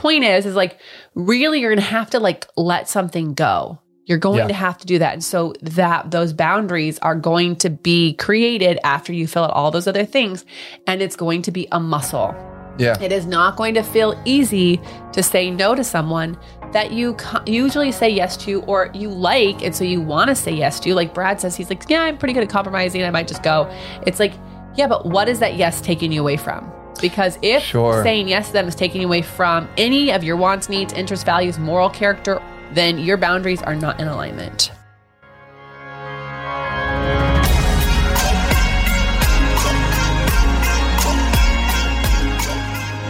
point is, is like really you're to have to like let something go. You're going Yeah. to have to do that. And so that those boundaries are going to be created after you fill out all those other things. And it's going to be a muscle. Yeah. It is not going to feel easy to say no to someone that you co- usually say yes to or you like. And so you want to say yes to. Like Brad says, he's like, yeah, I'm pretty good at compromising. I might just go. It's like, yeah, but what is that yes taking you away from? Because if Sure. saying yes to them is taking away from any of your wants, needs, interests, values, moral character, then your boundaries are not in alignment.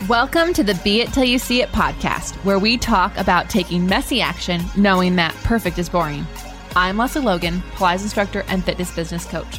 Welcome to the Be It Till You See It podcast, where we talk about taking messy action, knowing that perfect is boring. I'm Lesley Logan, Pilates instructor and fitness business coach.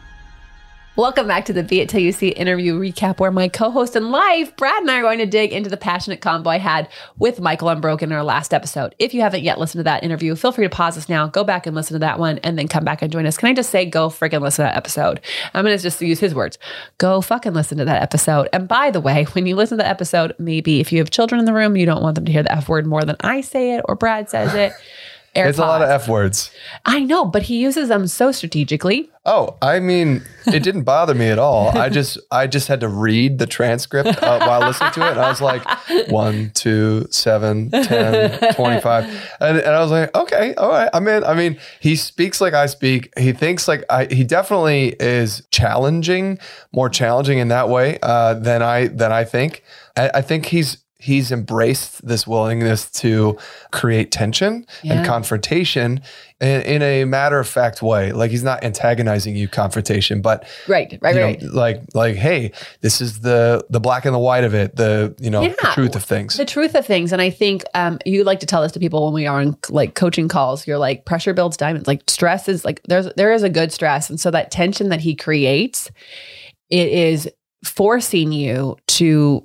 Welcome back to the Be It Till You See interview recap, where my co-host in life, Brad and I are going to dig into the passionate combo I had with Michael Unbroken in our last episode. If you haven't yet listened to that interview, feel free to pause this now, go back and listen to that one, and then come back and join us. Can I just say, go freaking listen to that episode? I'm going to just use his words. Go fucking listen to that episode. And by the way, when you listen to the episode, maybe if you have children in the room, you don't want them to hear the F word more than I say it or Brad says it. It's a lot of F words. I know, but he uses them so strategically. Oh, I mean, it didn't bother me at all. I just, I just had to read the transcript uh, while listening to it, and I was like, one, two, seven, 10, 25. and, and I was like, okay, all right, I'm in. I mean, he speaks like I speak. He thinks like I. He definitely is challenging, more challenging in that way uh, than I than I think. I, I think he's. He's embraced this willingness to create tension Yeah. and confrontation in, in a matter of fact way. Like he's not antagonizing you confrontation, but Right, right, you know, right. like like hey, this is the the black and the white of it, the you know the truth of things. the truth of things and i think um, you like to tell this to people when we are on like coaching calls you're like pressure builds diamonds like stress is like there's there is a good stress and so that tension that he creates it is forcing you to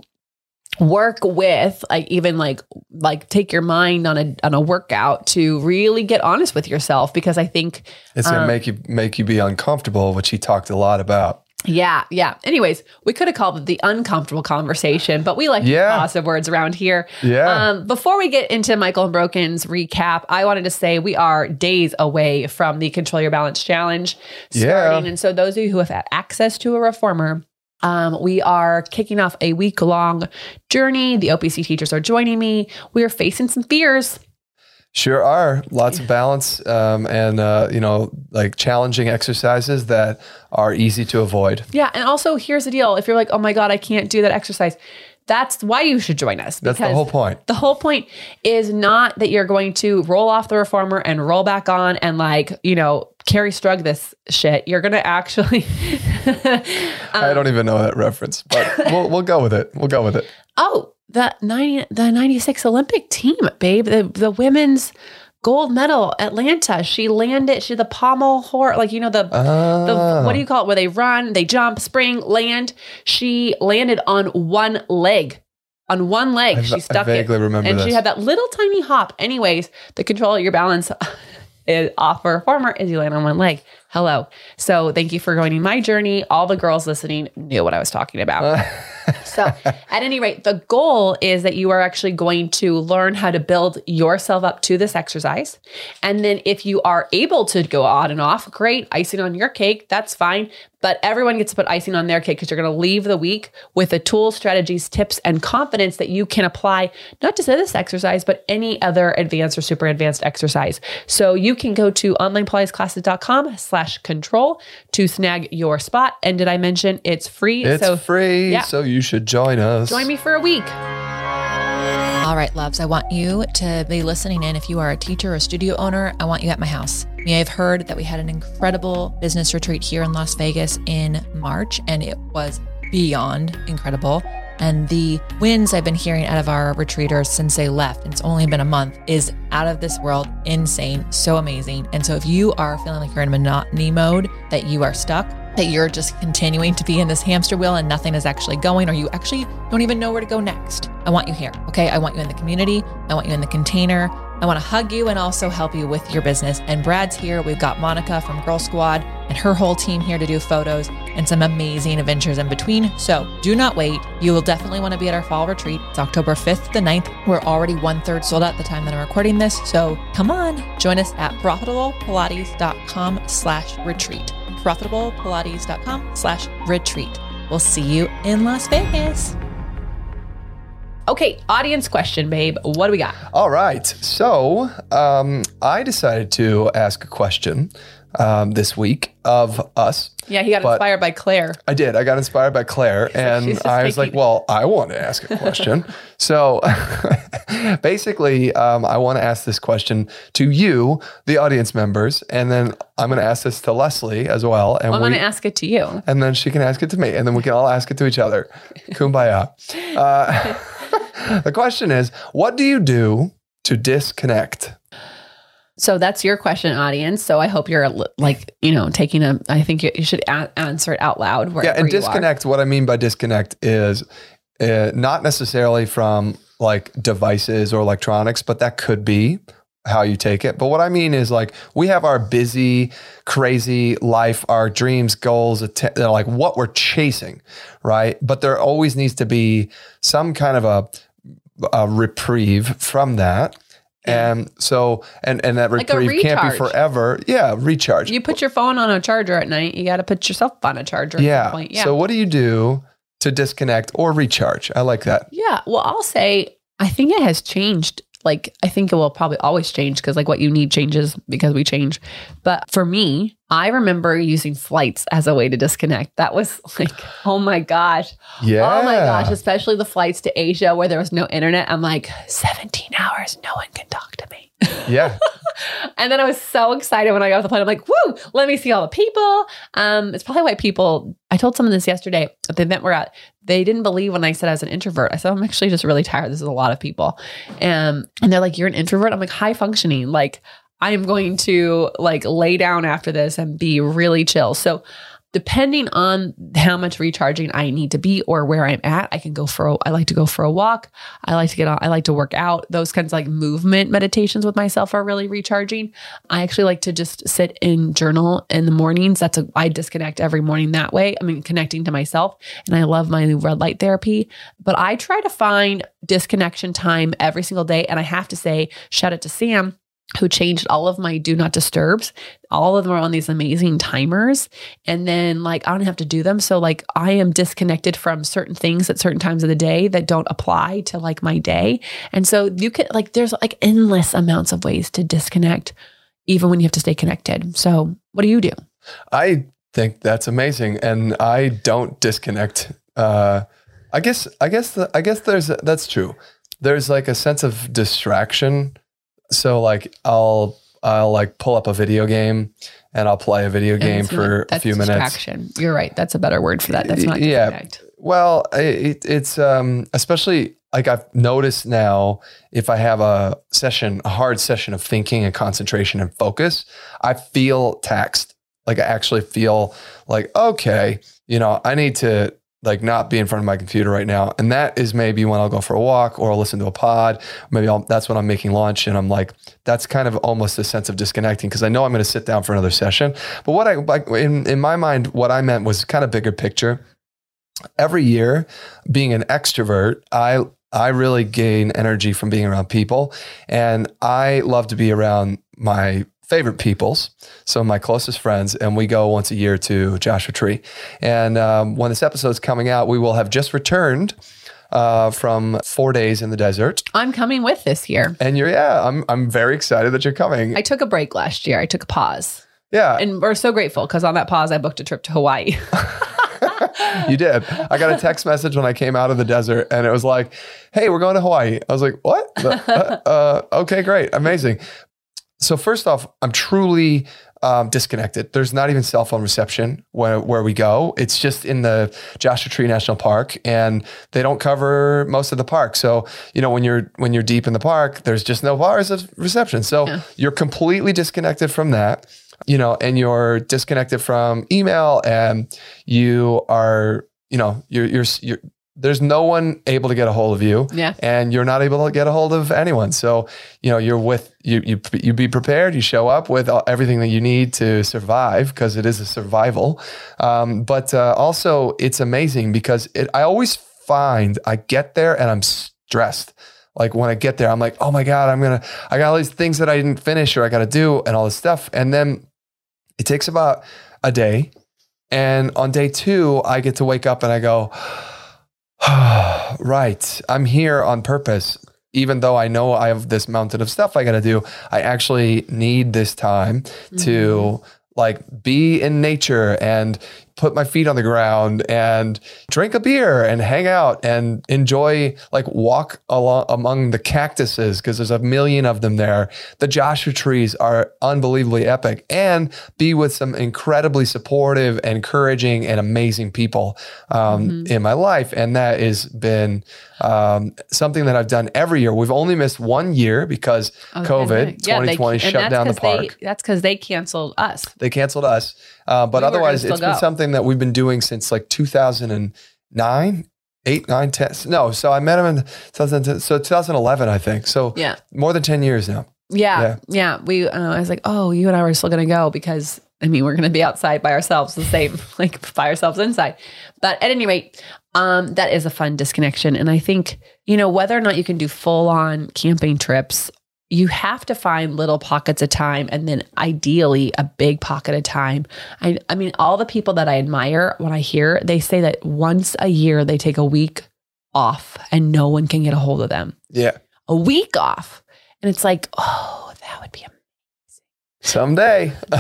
work with like even like like take your mind on a on a workout to really get honest with yourself because i think It's gonna um, make you make you be uncomfortable, which he talked a lot about. Yeah, yeah. Anyways, we could have called it the uncomfortable conversation, but we like Yeah. positive words around here. Yeah. Um, before we get into Michael Unbroken's recap, I wanted to say we are days away from the Control Your Balance Challenge Yeah. And so those of you who have had access to a reformer, um, we are kicking off a week long journey. The OPC teachers are joining me. We are facing some fears. Sure are lots of balance um, and uh, you know like challenging exercises that are easy to avoid. Yeah. And also, here's the deal if you're like, oh my God, I can't do that exercise, that's why you should join us. That's the whole point. The whole point is not that you're going to roll off the reformer and roll back on and like, you know, Kerri Strug this shit. You're going to actually. I um, don't even know that reference, but we'll we'll go with it. We'll go with it. oh, the 90, the 96 Olympic team, babe. The, the women's gold medal, Atlanta. She landed, she the pommel horse, like, you know, the. The, what do you call it? Where they run, they jump, spring, land. She landed on one leg. On one leg, I she stuck vaguely it, and she had that little tiny hop. Anyways, the control of your balance is off for a farmer is you land on one leg. Hello. So thank you for joining my journey. All the girls listening knew what I was talking about. Uh. so, at any rate, the goal is that you are actually going to learn how to build yourself up to this exercise. And then, if you are able to go on and off, great, icing on your cake, that's fine. But everyone gets to put icing on their cake because you're going to leave the week with the tools, strategies, tips, and confidence that you can apply not just to this exercise, but any other advanced or super advanced exercise. So you can go to onlinepilatesclasses.com slash control to snag your spot. And did I mention it's free? It's so free, yeah. so you should join us. join me for a week. All right, loves, I want you to be listening in. If you are a teacher or studio owner, I want you at my house. You may have heard that we had an incredible business retreat here in Las Vegas in March, and it was beyond incredible. And the wins I've been hearing out of our retreaters since they left, and it's only been a month, is out of this world, insane, so amazing. And so if you are feeling like you're in monotony mode, that you are stuck, that you're just continuing to be in this hamster wheel and nothing is actually going, or you actually don't even know where to go next. I want you here. Okay. I want you in the community. I want you in the container. I want to hug you and also help you with your business. And Brad's here. We've got Monica from Girl Squad and her whole team here to do photos and some amazing adventures in between. So do not wait. You will definitely want to be at our fall retreat. It's October 5th to 9th. We're already one third sold out at the time that I'm recording this. So come on, join us at profitablepilates.com slash retreat profitablepilates.com slash retreat. We'll see you in Las Vegas. Okay, audience question, babe. What do we got? All right. So um, I decided to ask a question um, this week of us. Yeah, he got But- inspired by Claire. I did. I got inspired by Claire, and I was like, "Well, I want to ask a question." so, basically, um, I want to ask this question to you, the audience members, and then I'm going to ask this to Lesley as well, and I'm we, going to ask it to you. and then she can ask it to me, and then we can all ask it to each other. Kumbaya. Uh, the question is, what do you do to disconnect? So that's your question, audience. So I hope you're like, you know, taking a, I think you you should a- answer it out loud. Yeah, and disconnect. What I mean by disconnect is uh, not necessarily from like devices or electronics, but that could be how you take it. But what I mean is like we have our busy, crazy life, our dreams, goals, att- they're like what we're chasing, right? But there always needs to be some kind of a, a reprieve from that. And so, and and that Like reprieve can't be forever. Yeah, recharge. You put your phone on a charger at night. You got to put yourself on a charger. Yeah. some point. Yeah. So what do you do to disconnect or recharge? I like that. Yeah. Well, I'll say I think it has changed. Like I think it will probably always change because like what you need changes because we change. But for me, I remember using flights as a way to disconnect. That was like, oh my gosh. Yeah. Oh my gosh, especially the flights to Asia where there was no internet. I'm like, 17 hours, no one can talk to me. Yeah. And then I was so excited when I got off the plane. I'm like, woo, let me see all the people. Um, it's probably why people, I told someone this yesterday at the event we're at. They didn't believe when I said I was an introvert. I said, I'm actually just really tired. This is a lot of people. Um, and they're like, you're an introvert? I'm like, high functioning. Like, I am going to like lay down after this and be really chill. So, depending on how much recharging I need to be or where I'm at, I can go for a, I like to go for a walk. I like to get on, I like to work out. Those kinds of like movement meditations with myself are really recharging. I actually like to just sit and journal in the mornings. That's a I disconnect every morning that way. I mean connecting to myself and I love my red light therapy, but I try to find disconnection time every single day and I have to say shout out to Sam who changed all of my do not disturbs. All of them are on these amazing timers. And then, like, I don't have to do them. So, like, I am disconnected from certain things at certain times of the day that don't apply to like my day. And so, you can, like, there's like endless amounts of ways to disconnect, even when you have to stay connected. So, what do you do? I think that's amazing, and I don't disconnect. Uh, I guess. I guess. The, I guess there's. That's true. There's like a sense of distraction. So like I'll I'll like pull up a video game and I'll play a video game for a few minutes. distraction. You're right. That's a better word for that. That's not Yeah. disconnect. Well, it, it's um, especially like I've noticed now if I have a session, a hard session of thinking and concentration and focus, I feel taxed. Like I actually feel like, okay, you know, I need to like not be in front of my computer right now. And that is maybe when I'll go for a walk or I'll listen to a pod. Maybe I'll, that's when I'm making lunch and I'm like, that's kind of almost a sense of disconnecting because I know I'm going to sit down for another session. But what I, like in, in my mind, what I meant was kind of bigger picture every year being an extrovert i i really gain energy from being around people and i love to be around my favorite peoples some of my closest friends and we go once a year to joshua tree and um, when this episode's coming out we will have just returned uh, from four days in the desert I'm coming with this year. and you're yeah i'm, I'm very excited that you're coming I took a break last year. I took a pause. yeah And we're so grateful because on that pause, I booked a trip to Hawaii. you did. I got a text message when I came out of the desert, and it was like, "Hey, we're going to Hawaii." I was like, "What? Uh, uh, okay, great, amazing." So first off, I'm truly um, disconnected. There's not even cell phone reception where, where we go. It's just in the Joshua Tree National Park, and they don't cover most of the park. So you know when you're when you're deep in the park, there's just no bars of reception. So you're completely disconnected from that. You know, and you're disconnected from email, and you are you know you're you're you're there's no one able to get a hold of you Yeah. and you're not able to get a hold of anyone. So you know you're with you you you be prepared you show up with everything that you need to survive because it is a survival. Um, but uh, also it's amazing because it, i always find i get there and i'm stressed. Like when i get there i'm like oh my god i'm gonna i got all these things that i didn't finish or i gotta do and all this stuff. And then it takes about a day. And on day two i get to wake up and i go right. I'm here on purpose. Even though I know I have this mountain of stuff I got to do, I actually need this time to mm-hmm. like be in nature and put my feet on the ground and drink a beer and hang out and enjoy like walk along among the cactuses because there's a million of them there. The Joshua trees are unbelievably epic and be with some incredibly supportive, encouraging, and amazing people um, in my life. And that has been um, something that I've done every year. We've only missed one year because COVID Yeah, they- 2020 and shut down the 'cause they- park. that's because they canceled us. They canceled us. Uh, but We otherwise, it's been something that we've been doing since like 2009, 8, 9, 10. No, so I met him in 2010, so 2011, I think. So Yeah. more than 10 years now. Yeah, yeah. We, uh, I was like, oh, you and I were still gonna go because I mean, we're gonna be outside by ourselves, the same, like by ourselves inside. But at any rate, um, that is a fun disconnection, and I think you know whether or not you can do full on camping trips. You have to find little pockets of time and then ideally a big pocket of time. I, I mean, all the people that I admire when I hear, they say that once a year they take a week off and no one can get a hold of them. Yeah. A week off. And it's like, oh, that would be amazing. Someday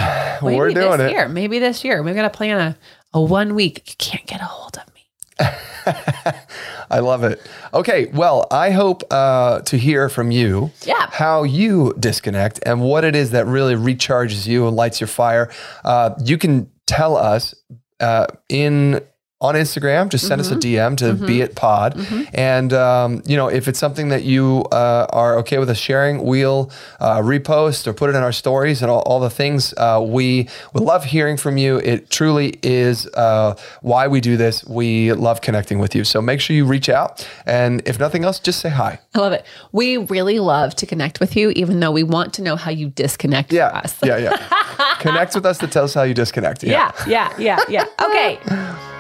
Maybe we're doing this it. year. Maybe this year. We're gonna plan a, a one week. You can't get a hold of me. I love it. Okay, well, I hope uh, to hear from you Yeah. how you disconnect and what it is that really recharges you and lights your fire. Uh, you can tell us uh, in on Instagram. Just send us a DM to Be It Pod, and um, you know if it's something that you uh, are okay with us sharing, we'll uh, repost or put it in our stories and all, all the things. Uh, we would love hearing from you. It truly is uh, why we do this. We love connecting with you. So make sure you reach out, and if nothing else, just say hi. I love it. We really love to connect with you, even though we want to know how you disconnect Yeah, from us. yeah, yeah. Connect with us to tell us how you disconnect. Yeah, yeah, yeah, yeah. Okay.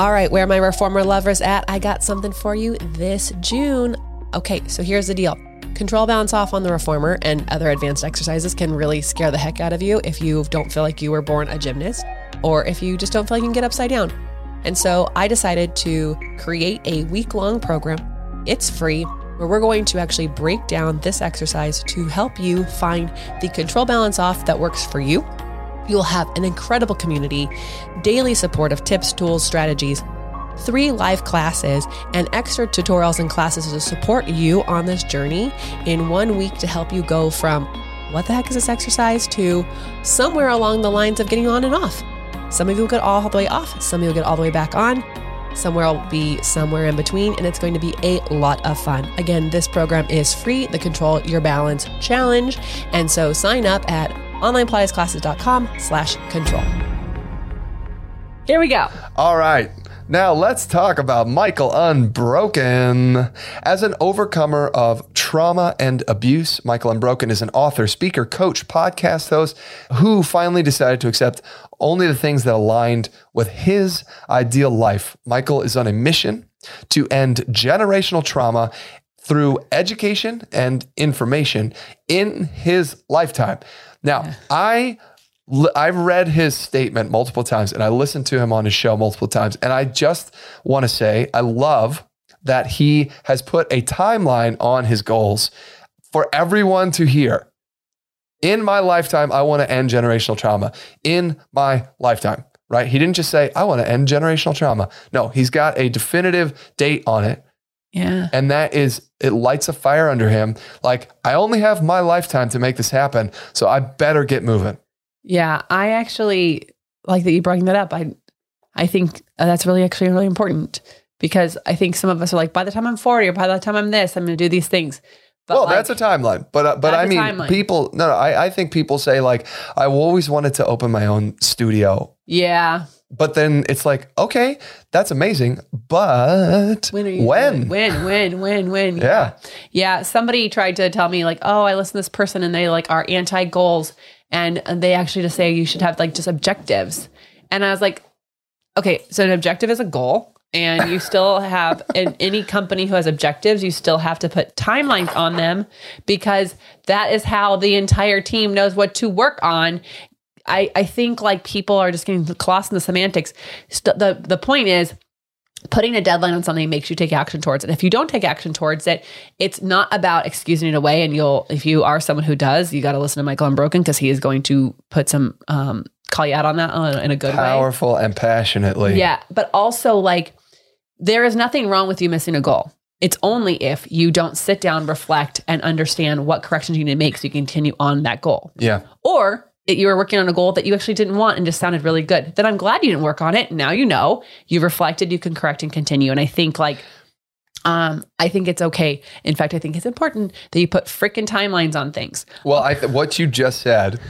All right, where are my reformer lovers at? I got something for you this June. Okay, so here's the deal. Control balance off on the reformer and other advanced exercises can really scare the heck out of you if you don't feel like you were born a gymnast or if you just don't feel like you can get upside down. And so I decided to create a week long program. It's free where we're going to actually break down this exercise to help you find the control balance off that works for you you will have an incredible community, daily support of tips, tools, strategies, three live classes, and extra tutorials and classes to support you on this journey in one week to help you go from what the heck is this exercise to somewhere along the lines of getting on and off. Some of you will get all the way off, some of you will get all the way back on. Somewhere will be somewhere in between, and it's going to be a lot of fun. Again, this program is free, the Control Your Balance Challenge. And so sign up at onlinepilatesclasses.com slash control. Here we go. All right. Now let's talk about Michael Unbroken. As an overcomer of trauma and abuse, Michael Unbroken is an author, speaker, coach, podcast host who finally decided to accept only the things that aligned with his ideal life. Michael is on a mission to end generational trauma through education and information in his lifetime. Now, i I've read his statement multiple times and I listened to him on his show multiple times. And I just want to say, I love that he has put a timeline on his goals for everyone to hear. In my lifetime, I want to end generational trauma. In my lifetime, right? He didn't just say, I want to end generational trauma. No, he's got a definitive date on it. Yeah. And that is, it lights a fire under him. Like, I only have my lifetime to make this happen. So I better get moving. Yeah. I actually like that you brought that up. I, I think uh, that's really actually really important because I think some of us are like, by the time I'm 40 or by the time I'm this, I'm going to do these things. But well, like, that's a timeline, but uh, but I mean, timeline. people. No, no, I, I think people say like, I always wanted to open my own studio, yeah. but then it's like, okay, that's amazing, but When are you when? When, when, when, when? Yeah. Yeah. Somebody tried to tell me, like, oh, I listen to this person and they like are anti goals. And they actually just say you should have like just objectives. And I was like, okay, so an objective is a goal. And you still have in any company who has objectives, you still have to put timelines on them because that is how the entire team knows what to work on. I, I think like people are just getting lost in the semantics. St- the the point is putting a deadline on something makes you take action towards it. If you don't take action towards it, it's not about excusing it away. And you'll, if you are someone who does, you got to listen to Michael Unbroken because he is going to put some, um, call you out on that uh, in a good way. Powerful and passionately. Yeah. But also, like, there is nothing wrong with you missing a goal. It's only if you don't sit down, reflect, and understand what corrections you need to make so you continue on that goal. Yeah. Or that you were working on a goal that you actually didn't want and just sounded really good. Then I'm glad you didn't work on it. Now you know, you reflected, you can correct and continue. And I think like um, I think it's okay. In fact, I think it's important that you put freaking timelines on things. Well, I th- what you just said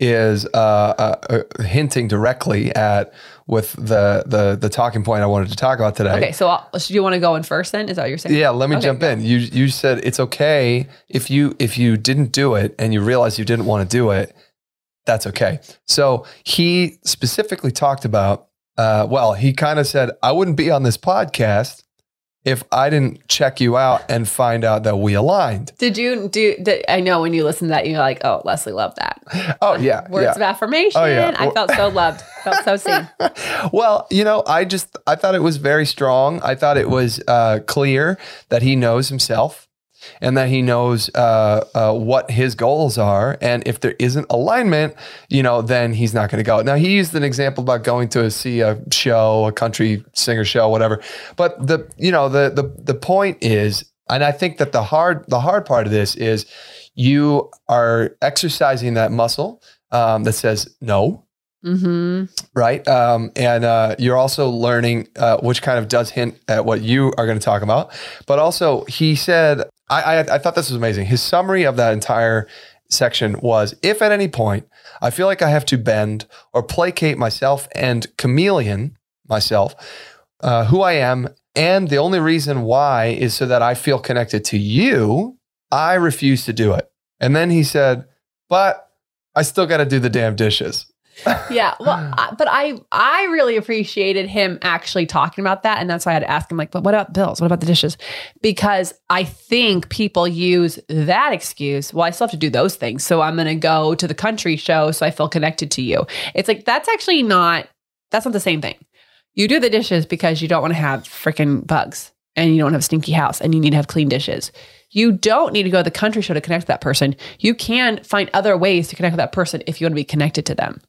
is uh, uh, uh, hinting directly at with the the the talking point I wanted to talk about today. Okay, so I'll, do you want to go in first then? Is that what you're saying? Yeah, let me Okay, jump in. You you said it's okay if you if you didn't do it and you realize you didn't want to do it, that's okay. So he specifically talked about uh, well, he kind of said I wouldn't be on this podcast if I didn't check you out and find out that we aligned. Did you do? Did, I know when you listen to that, you're like, "Oh, Lesley loved that." Oh yeah, Words yeah. of affirmation. Oh, yeah. I felt so loved. Felt so seen. Well, you know, I just I thought it was very strong. I thought it was uh, clear that he knows himself and that he knows uh, uh, what his goals are. And if there isn't alignment, you know, then he's not going to go. Now he used an example about going to see a show, a country singer show, whatever. But the you know the the the point is, and I think that the hard the hard part of this is you are exercising that muscle um, that says no Mm-hmm. right? Um, and uh, you're also learning, uh, which kind of does hint at what you are going to talk about. But also, he said, I, I, I thought this was amazing. His summary of that entire section was if at any point I feel like I have to bend or placate myself and chameleon myself, uh, who I am, and the only reason why is so that I feel connected to you, I refuse to do it. And then he said, but I still got to do the damn dishes. Yeah, well, I, but I I really appreciated him actually talking about that, and that's why I had to ask him like, but what about bills? What about the dishes? Because I think people use that excuse. Well, I still have to do those things, so I'm going to go to the country show so I feel connected to you. It's like that's actually not that's not the same thing. You do the dishes because you don't want to have freaking bugs and you don't have a stinky house and you need to have clean dishes. You don't need to go to the country show to connect with that person. You can find other ways to connect with that person if you want to be connected to them.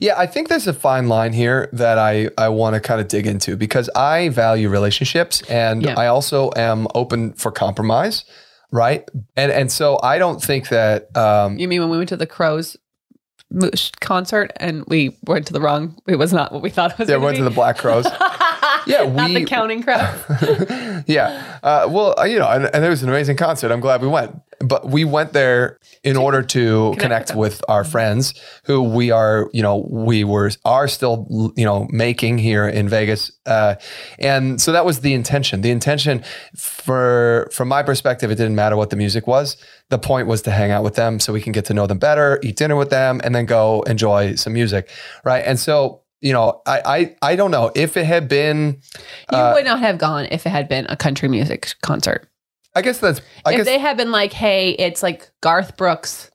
Yeah, I think there's a fine line here that I, I want to kind of dig into because I value relationships and Yeah. I also am open for compromise, right? And and so I don't think that um, You mean when we went to the Crowes concert and we went to the wrong? It was not what we thought it was. yeah, gonna went to the Black Crowes. Yeah, we, not the Counting Crows. yeah. Uh, well, uh, you know, and, and it was an amazing concert. I'm glad we went. But we went there in order to connect with with our friends who we are, you know, we were are still, you know, making here in Vegas. Uh, and so that was the intention. The intention for from my perspective, it didn't matter what the music was. The point was to hang out with them so we can get to know them better, eat dinner with them, and then go enjoy some music. Right. And so, you know, I I, I don't know if it had been You Uh, would not have gone if it had been a country music concert. I guess that's I if guess they had been like, "Hey, it's like Garth Brooks.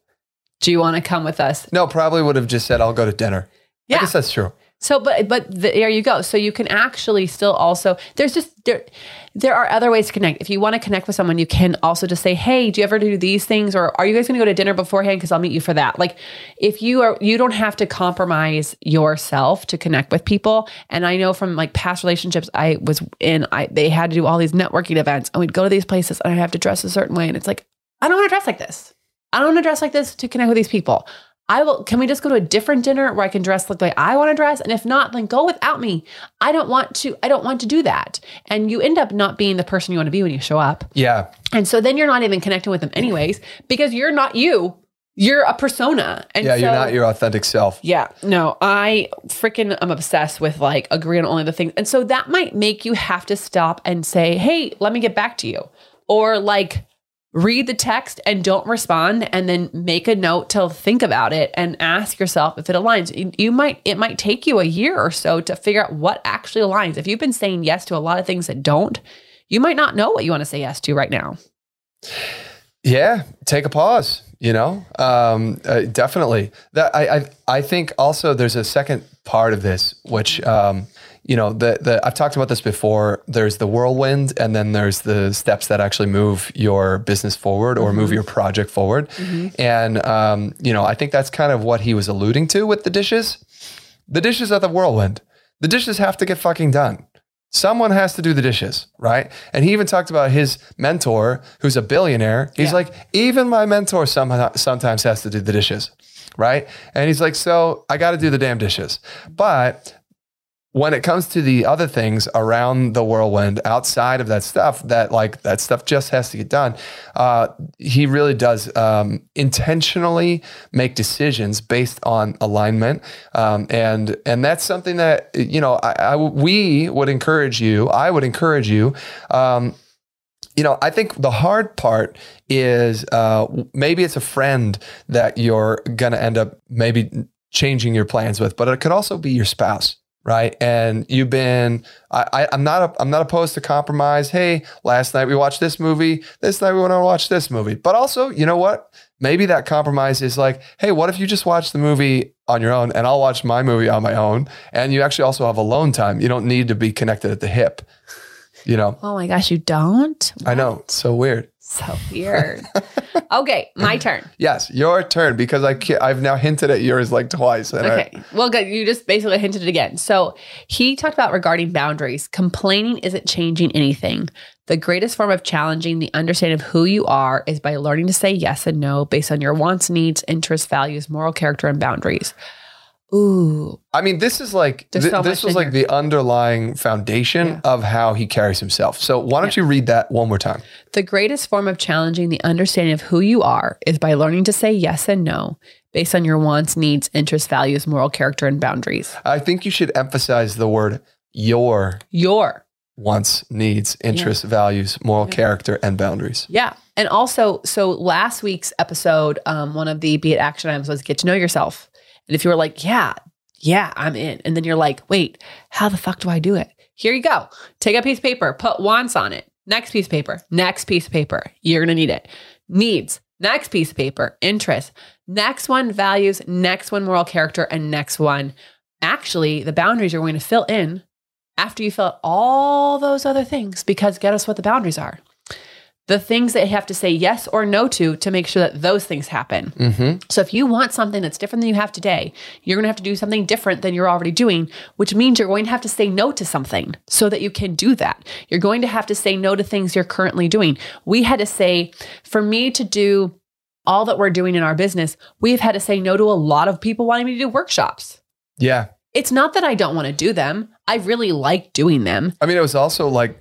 Do you want to come with us?" No, probably would have just said, I'll go to dinner. Yeah. I guess that's true. So, but but the, there you go. So you can actually still also there's just there there are other ways to connect. If you want to connect with someone, you can also just say, "Hey, do you ever do these things?" Or "Are you guys going to go to dinner beforehand? Because I'll meet you for that." Like, if you are, you don't have to compromise yourself to connect with people. And I know from like past relationships I was in, I they had to do all these networking events, and we'd go to these places, and I have to dress a certain way, and it's like I don't want to dress like this. I don't want to dress like this to connect with these people. I will. Can we just go to a different dinner where I can dress look like I want to dress? And if not, then go without me. I don't want to. I don't want to do that. And you end up not being the person you want to be when you show up. Yeah. And so then you're not even connecting with them anyways because you're not you. You're a persona. And Yeah. You're not your authentic self. yeah, no, I freaking am obsessed with like agreeing on only the things. And so that might make you have to stop and say, hey, let me get back to you. Or like read the text and don't respond and then make a note to think about it and ask yourself if it aligns. You- might, it might take you a year or so to figure out what actually aligns. If you've been saying yes to a lot of things that don't, you might not know what you want to say yes to right now. Yeah, take a pause. You know, um, uh, definitely. That I, I I think also there's a second part of this, which um, you know, the the I've talked about this before. There's the whirlwind, and then there's the steps that actually move your business forward or move your project forward. And um, you know, I think that's kind of what he was alluding to with the dishes. The dishes are the whirlwind. The dishes have to get fucking done. Someone has to do the dishes, right? And he even talked about his mentor, who's a billionaire. He's like, even my mentor somehow, sometimes has to do the dishes, right? And he's like, so I got to do the damn dishes. But when it comes to the other things around the whirlwind outside of that stuff that like that stuff just has to get done uh, he really does um, intentionally make decisions based on alignment um, and and that's something that you know I, I we would encourage you i would encourage you um, you know, I think the hard part is uh, maybe it's a friend that you're going to end up maybe changing your plans with, but it could also be your spouse. Right. And you've been, I, I, I'm not, a, I'm not opposed to compromise. Hey, last night we watched this movie. This night we want to watch this movie. But also, you know what? Maybe that compromise is like, hey, what if you just watch the movie on your own and I'll watch my movie on my own? And you actually also have alone time. You don't need to be connected at the hip. You know, Oh my gosh, you don't? I know. It's so weird. So weird. okay, my turn. Yes, your turn because I ca- I've now hinted at yours like twice. And I- Okay. Well, good. You just basically hinted it again. So he talked about regarding boundaries. Complaining isn't changing anything. The greatest form of challenging the understanding of who you are is by learning to say yes and no based on your wants, needs, interests, values, moral character, and boundaries. Ooh. I mean, this is like th- so this was like the underlying foundation Yeah. of how he carries himself. So why don't you read that one more time? The greatest form of challenging the understanding of who you are is by learning to say yes and no based on your wants, needs, interests, values, moral character, and boundaries. I think you should emphasize the word your Your. wants, needs, interests, values, moral character, and boundaries. Yeah. And also, so last week's episode, um, one of the be it action items was get to know yourself. And if you were like, yeah, yeah, I'm in. And then you're like, wait, how the fuck do I do it? Here you go. Take a piece of paper, put wants on it. Next piece of paper, next piece of paper. You're going to need it. Needs, next piece of paper, interest. Next one, values. Next one, moral character. And next one, actually, the boundaries you're going to fill in after you fill out all those other things because get us what the boundaries are the things that you have to say yes or no to to make sure that those things happen. Mm-hmm. So if you want something that's different than you have today, you're going to have to do something different than you're already doing, which means you're going to have to say no to something so that you can do that. You're going to have to say no to things you're currently doing. We had to say, for me to do all that we're doing in our business, we've had to say no to a lot of people wanting me to do workshops. Yeah. It's not that I don't want to do them. I really like doing them. I mean, it was also like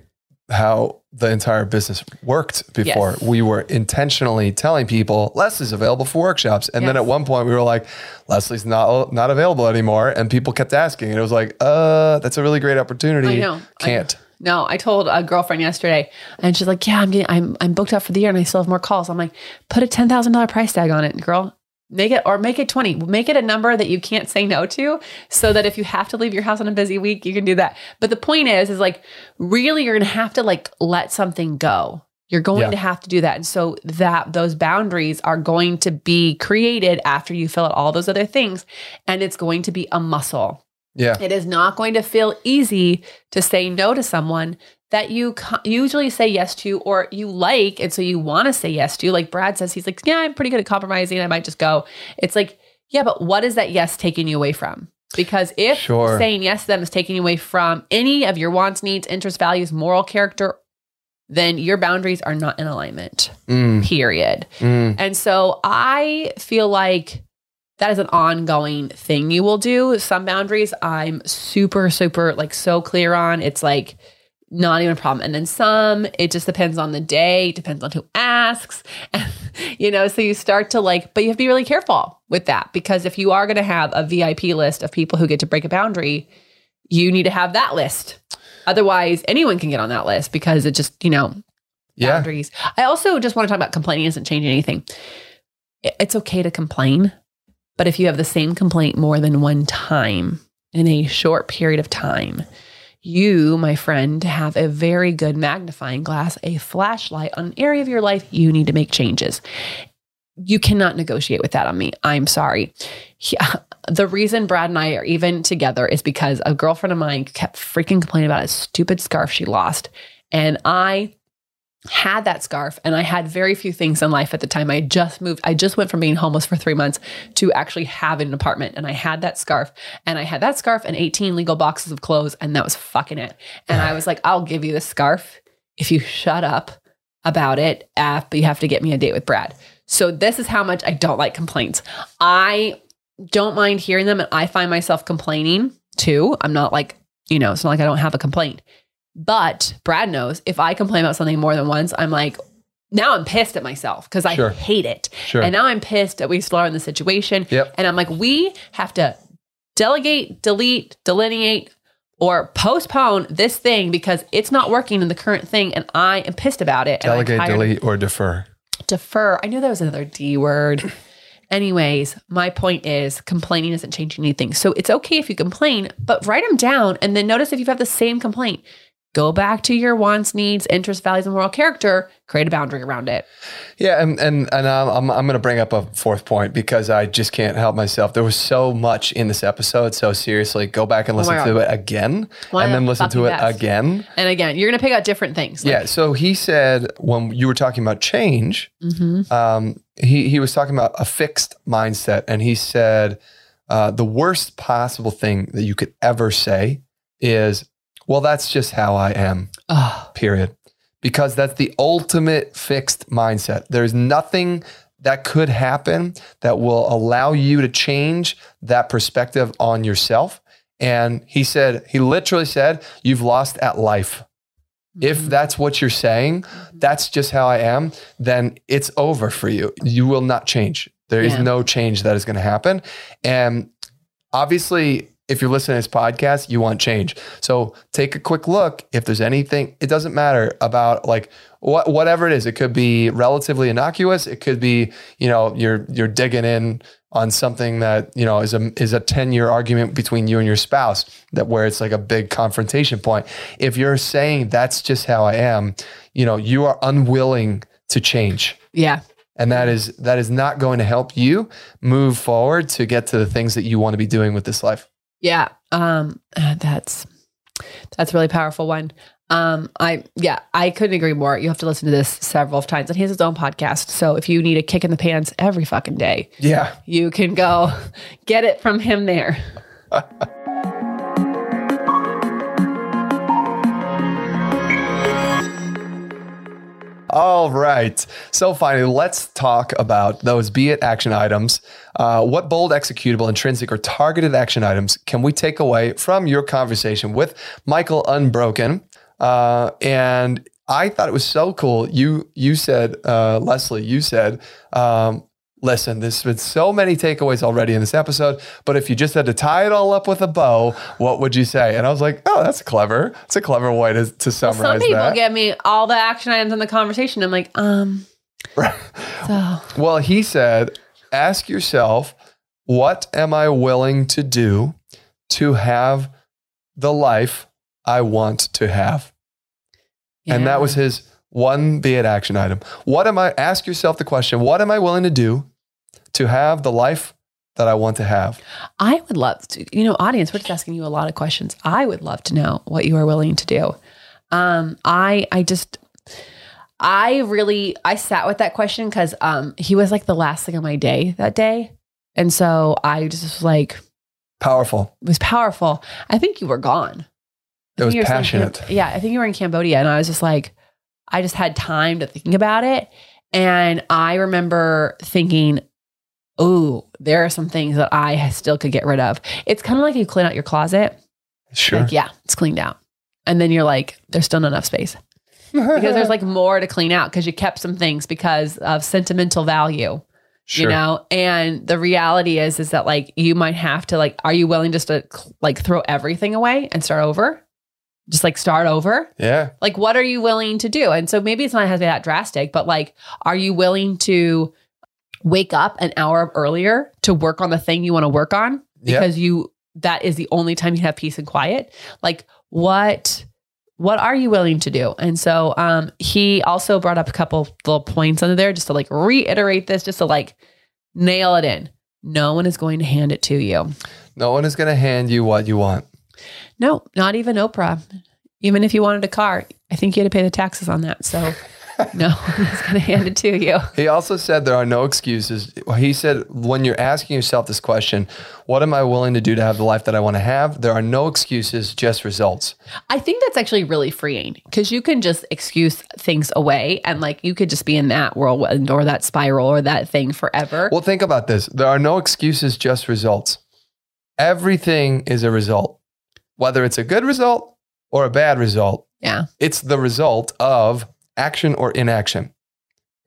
how the entire business worked before. Yes. We were intentionally telling people Lesley's available for workshops, and then at one point we were like, Lesley's not not available anymore, and people kept asking, and it was like, uh, that's a really great opportunity. I know. Can't. No, I told a girlfriend yesterday, and she's like, "Yeah, I'm getting, I'm, I'm booked up for the year, and I still have more calls." I'm like, "Put a ten thousand dollar price tag on it, girl. Make it or make it twenty. Make it a number that you can't say no to, so that if you have to leave your house on a busy week, you can do that. But the point is, is like, really, you're gonna have to like let something go. You're going Yeah. to have to do that, and so that those boundaries are going to be created after you fill out all those other things, and it's going to be a muscle. Yeah. It is not going to feel easy to say no to someone that you usually say yes to or you like. And so you want to say yes to. Like Brad says, he's like, yeah, I'm pretty good at compromising. I might just go. It's like, yeah, but what is that yes taking you away from? Because if Sure. saying yes to them is taking you away from any of your wants, needs, interests, values, moral character, then your boundaries are not in alignment, Mm, period. mm. And so I feel like that is an ongoing thing you will do. Some boundaries I'm super, super like so clear on. It's like not even a problem. And then some, it just depends on the day, depends on who asks. And, you know, so you start to like, but you have to be really careful with that because if you are going to have a VIP list of people who get to break a boundary, you need to have that list. Otherwise, anyone can get on that list because it just, you know, Yeah. boundaries. I also just want to talk about complaining isn't changing anything. It's okay to complain, but if you have the same complaint more than one time in a short period of time, you, my friend, have a very good magnifying glass, a flashlight on an area of your life you need to make changes. You cannot negotiate with that on me. I'm sorry. He- the reason Brad and I are even together is because a girlfriend of mine kept freaking complaining about a stupid scarf she lost. And I had that scarf and I had very few things in life at the time. I just moved. I just went from being homeless for three months to actually having an apartment. And I had that scarf and I had that scarf and 18 legal boxes of clothes. And that was fucking it. And I was like, I'll give you the scarf if you shut up about it. Uh, but you have to get me a date with Brad. So this is how much I don't like complaints. I don't mind hearing them and I find myself complaining too. I'm not like, you know, it's not like I don't have a complaint. But Brad knows if I complain about something more than once, I'm like, now I'm pissed at myself because I Sure. hate it. Sure. And now I'm pissed that we still are in the situation. Yep. And I'm like, we have to delegate, delete, delineate, or postpone this thing because it's not working in the current thing. And I am pissed about it. Delegate, delete, or defer. defer. I knew that was another D word. Anyways, my point is complaining isn't changing anything. So it's okay if you complain, but write them down and then notice if you have the same complaint. Go back to your wants, needs, interests, values, and moral character. Create a boundary around it. Yeah, and and and I'm I'm going to bring up a fourth point because I just can't help myself. There was so much in this episode, so seriously, go back and listen Oh to it again, Why and then listen to it best? again. And again, you're going to pick out different things. Like, yeah. So he said when you were talking about change, mhm. um, he he was talking about a fixed mindset, and he said uh, the worst possible thing that you could ever say is, "Well, that's just how I am." Oh, period. Because that's the ultimate fixed mindset. There's nothing that could happen that will allow you to change that perspective on yourself. And he said, he literally said, You've lost at life. If mm-hmm. that's what you're saying, mm-hmm. that's just how I am, then it's over for you. You will not change. There is Yeah. no change that is going to happen. And obviously, if you're listening to this podcast, you want change. So take a quick look. If there's anything, it doesn't matter about like what whatever it is. It could be relatively innocuous. It could be, you know, you're you're digging in on something that, you know, is a is a 10-year argument between you and your spouse that where it's like a big confrontation point. If you're saying that's just how I am, you know, you are unwilling to change yeah. and that is that is not going to help you move forward to get to the things that you want to be doing with this life Yeah. Um, uh, that's that's a really powerful one. Um, I yeah, I couldn't agree more. You have to listen to this several times. And he has his own podcast. So if you need a kick in the pants every fucking day, yeah you can go get it from him there. all right. So finally let's talk about those be it action items. Uh, what bold executable intrinsic or targeted action items can we take away from your conversation with michael unbroken? Uh, and i thought it was so cool. You you said uh, lesley you said um, Listen, there's been so many takeaways already in this episode, but if you just had to tie it all up with a bow, what would you say? And I was like, oh, that's clever. It's a clever way to, to summarize Some people that. give me all the action items in the conversation. I'm like, um, so well, he said, ask yourself, what am I willing to do to have the life I want to have? And that was his one be it action item. What am I, ask yourself the question, what am I willing to do to have the life that I want to have? I would love to, you know, audience, we're just asking you a lot of questions. I would love to know what you are willing to do. Um, I, I just, I really, I sat with that question because um, he was like the last thing on my day that day. And so I just was like, Powerful. it was powerful. I think you were gone. It was think you were still in passionate. Yeah, I think you were in Cambodia, and I was just like, I just had time to think about it, and I remember thinking, "Oh, there are some things that I still could get rid of." It's kind of like you clean out your closet. Sure. Like, yeah, it's cleaned out, and then you're like, "There's still not enough space." because there's like more to clean out because you kept some things because of sentimental value sure. you know and the reality is is that like you might have to like are you willing just to like throw everything away and start over just like start over Yeah. like what are you willing to do and so maybe it's not has to be that drastic but like are you willing to wake up an hour earlier to work on the thing you want to work on because you that is the only time you have peace and quiet. Like what what are you willing to do? And so um he also brought up a couple little points under there just to like reiterate this just to like nail it in. No one is going to hand it to you. No one is going to hand you what you want. no not even oprah. Even if you wanted a car i think you had to pay the taxes on that so no he's going to hand it to you He also said there are no excuses. He said, when you're asking yourself this question, what am I willing to do to have the life that I want to have? There are no excuses, just results. I think that's actually really freeing because you can just excuse things away and like you could just be in that whirlwind or that spiral or that thing forever. Well, think about this. There are no excuses, just results. Everything is a result, whether it's a good result or a bad result. yeah. It's the result of action or inaction.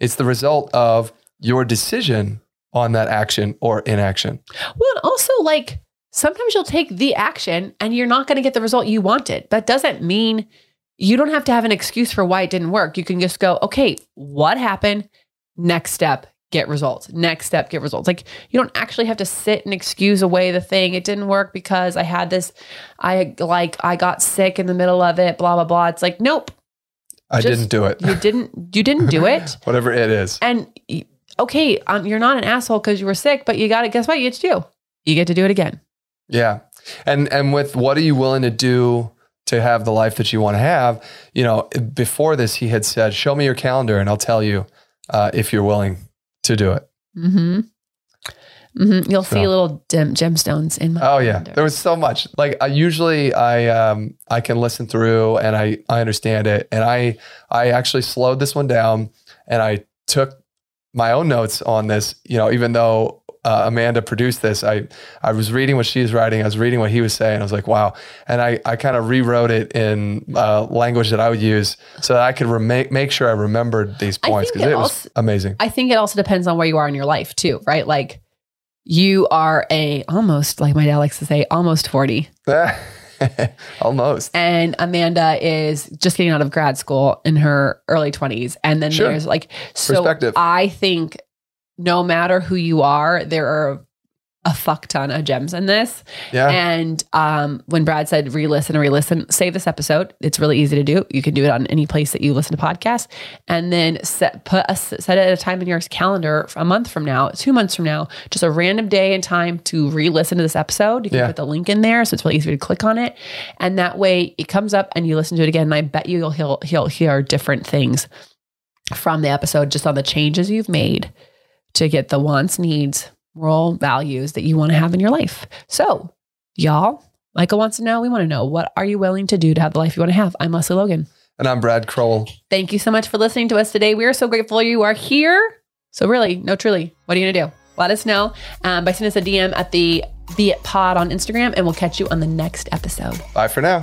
It's the result of your decision on that action or inaction. Well, and also like sometimes you'll take the action and you're not going to get the result you wanted. That doesn't mean you don't have to have an excuse for why it didn't work. You can just go, okay, what happened? Next step, get results. Next step, get results. Like you don't actually have to sit and excuse away the thing. It didn't work because I had this, I like, I got sick in the middle of it, blah, blah, blah. It's like, nope, I Just- didn't do it. you didn't, you didn't do it. Whatever it is. And okay, um, you're not an asshole because you were sick, but you got to, guess what? You get to do? You get to do it again. Yeah. And and with what are you willing to do to have the life that you want to have? You know, before this he had said, "Show me your calendar and I'll tell you uh, if you're willing to do it." Mm-hmm. Mm-hmm. You'll see little gem- gemstones in my. Oh yeah. calendar. There was so much. Like I usually I um I can listen through and I I understand it and I I actually slowed this one down and I took my own notes on this, you know, even though uh, Amanda produced this, I I was reading what she was writing, I was reading what he was saying. I was like, wow. And I I kind of rewrote it in uh, language that I would use so that I could rema- make sure I remembered these points because it it was amazing. I think it also depends on where you are in your life too, right? Like you are a almost like my dad likes to say, almost forty, Almost. and Amanda is just getting out of grad school in her early twenties, and then Sure. there's like so. Perspective. I think no matter who you are, there are a fuck ton of gems in this. Yeah. And um, when Brad said re-listen and re-listen, save this episode. It's really easy to do. You can do it on any place that you listen to podcasts, and then set put a set it at a time in your calendar a month from now, two months from now, just a random day and time to re-listen to this episode. You can Yeah. put the link in there, so it's really easy to click on it, and that way it comes up and you listen to it again. And I bet you you'll he'll, he'll hear different things from the episode just on the changes you've made to get the wants, needs, moral values that you want to have in your life. So, y'all, Michael wants to know, we want to know, what are you willing to do to have the life you want to have? I'm Lesley Logan. and I'm Brad Crowell. Thank you so much for listening to us today. We are so grateful you are here. So, really, no, truly, what are you going to do? Let us know um, by sending us a DM at the Be It Pod on Instagram, and we'll catch you on the next episode. Bye for now.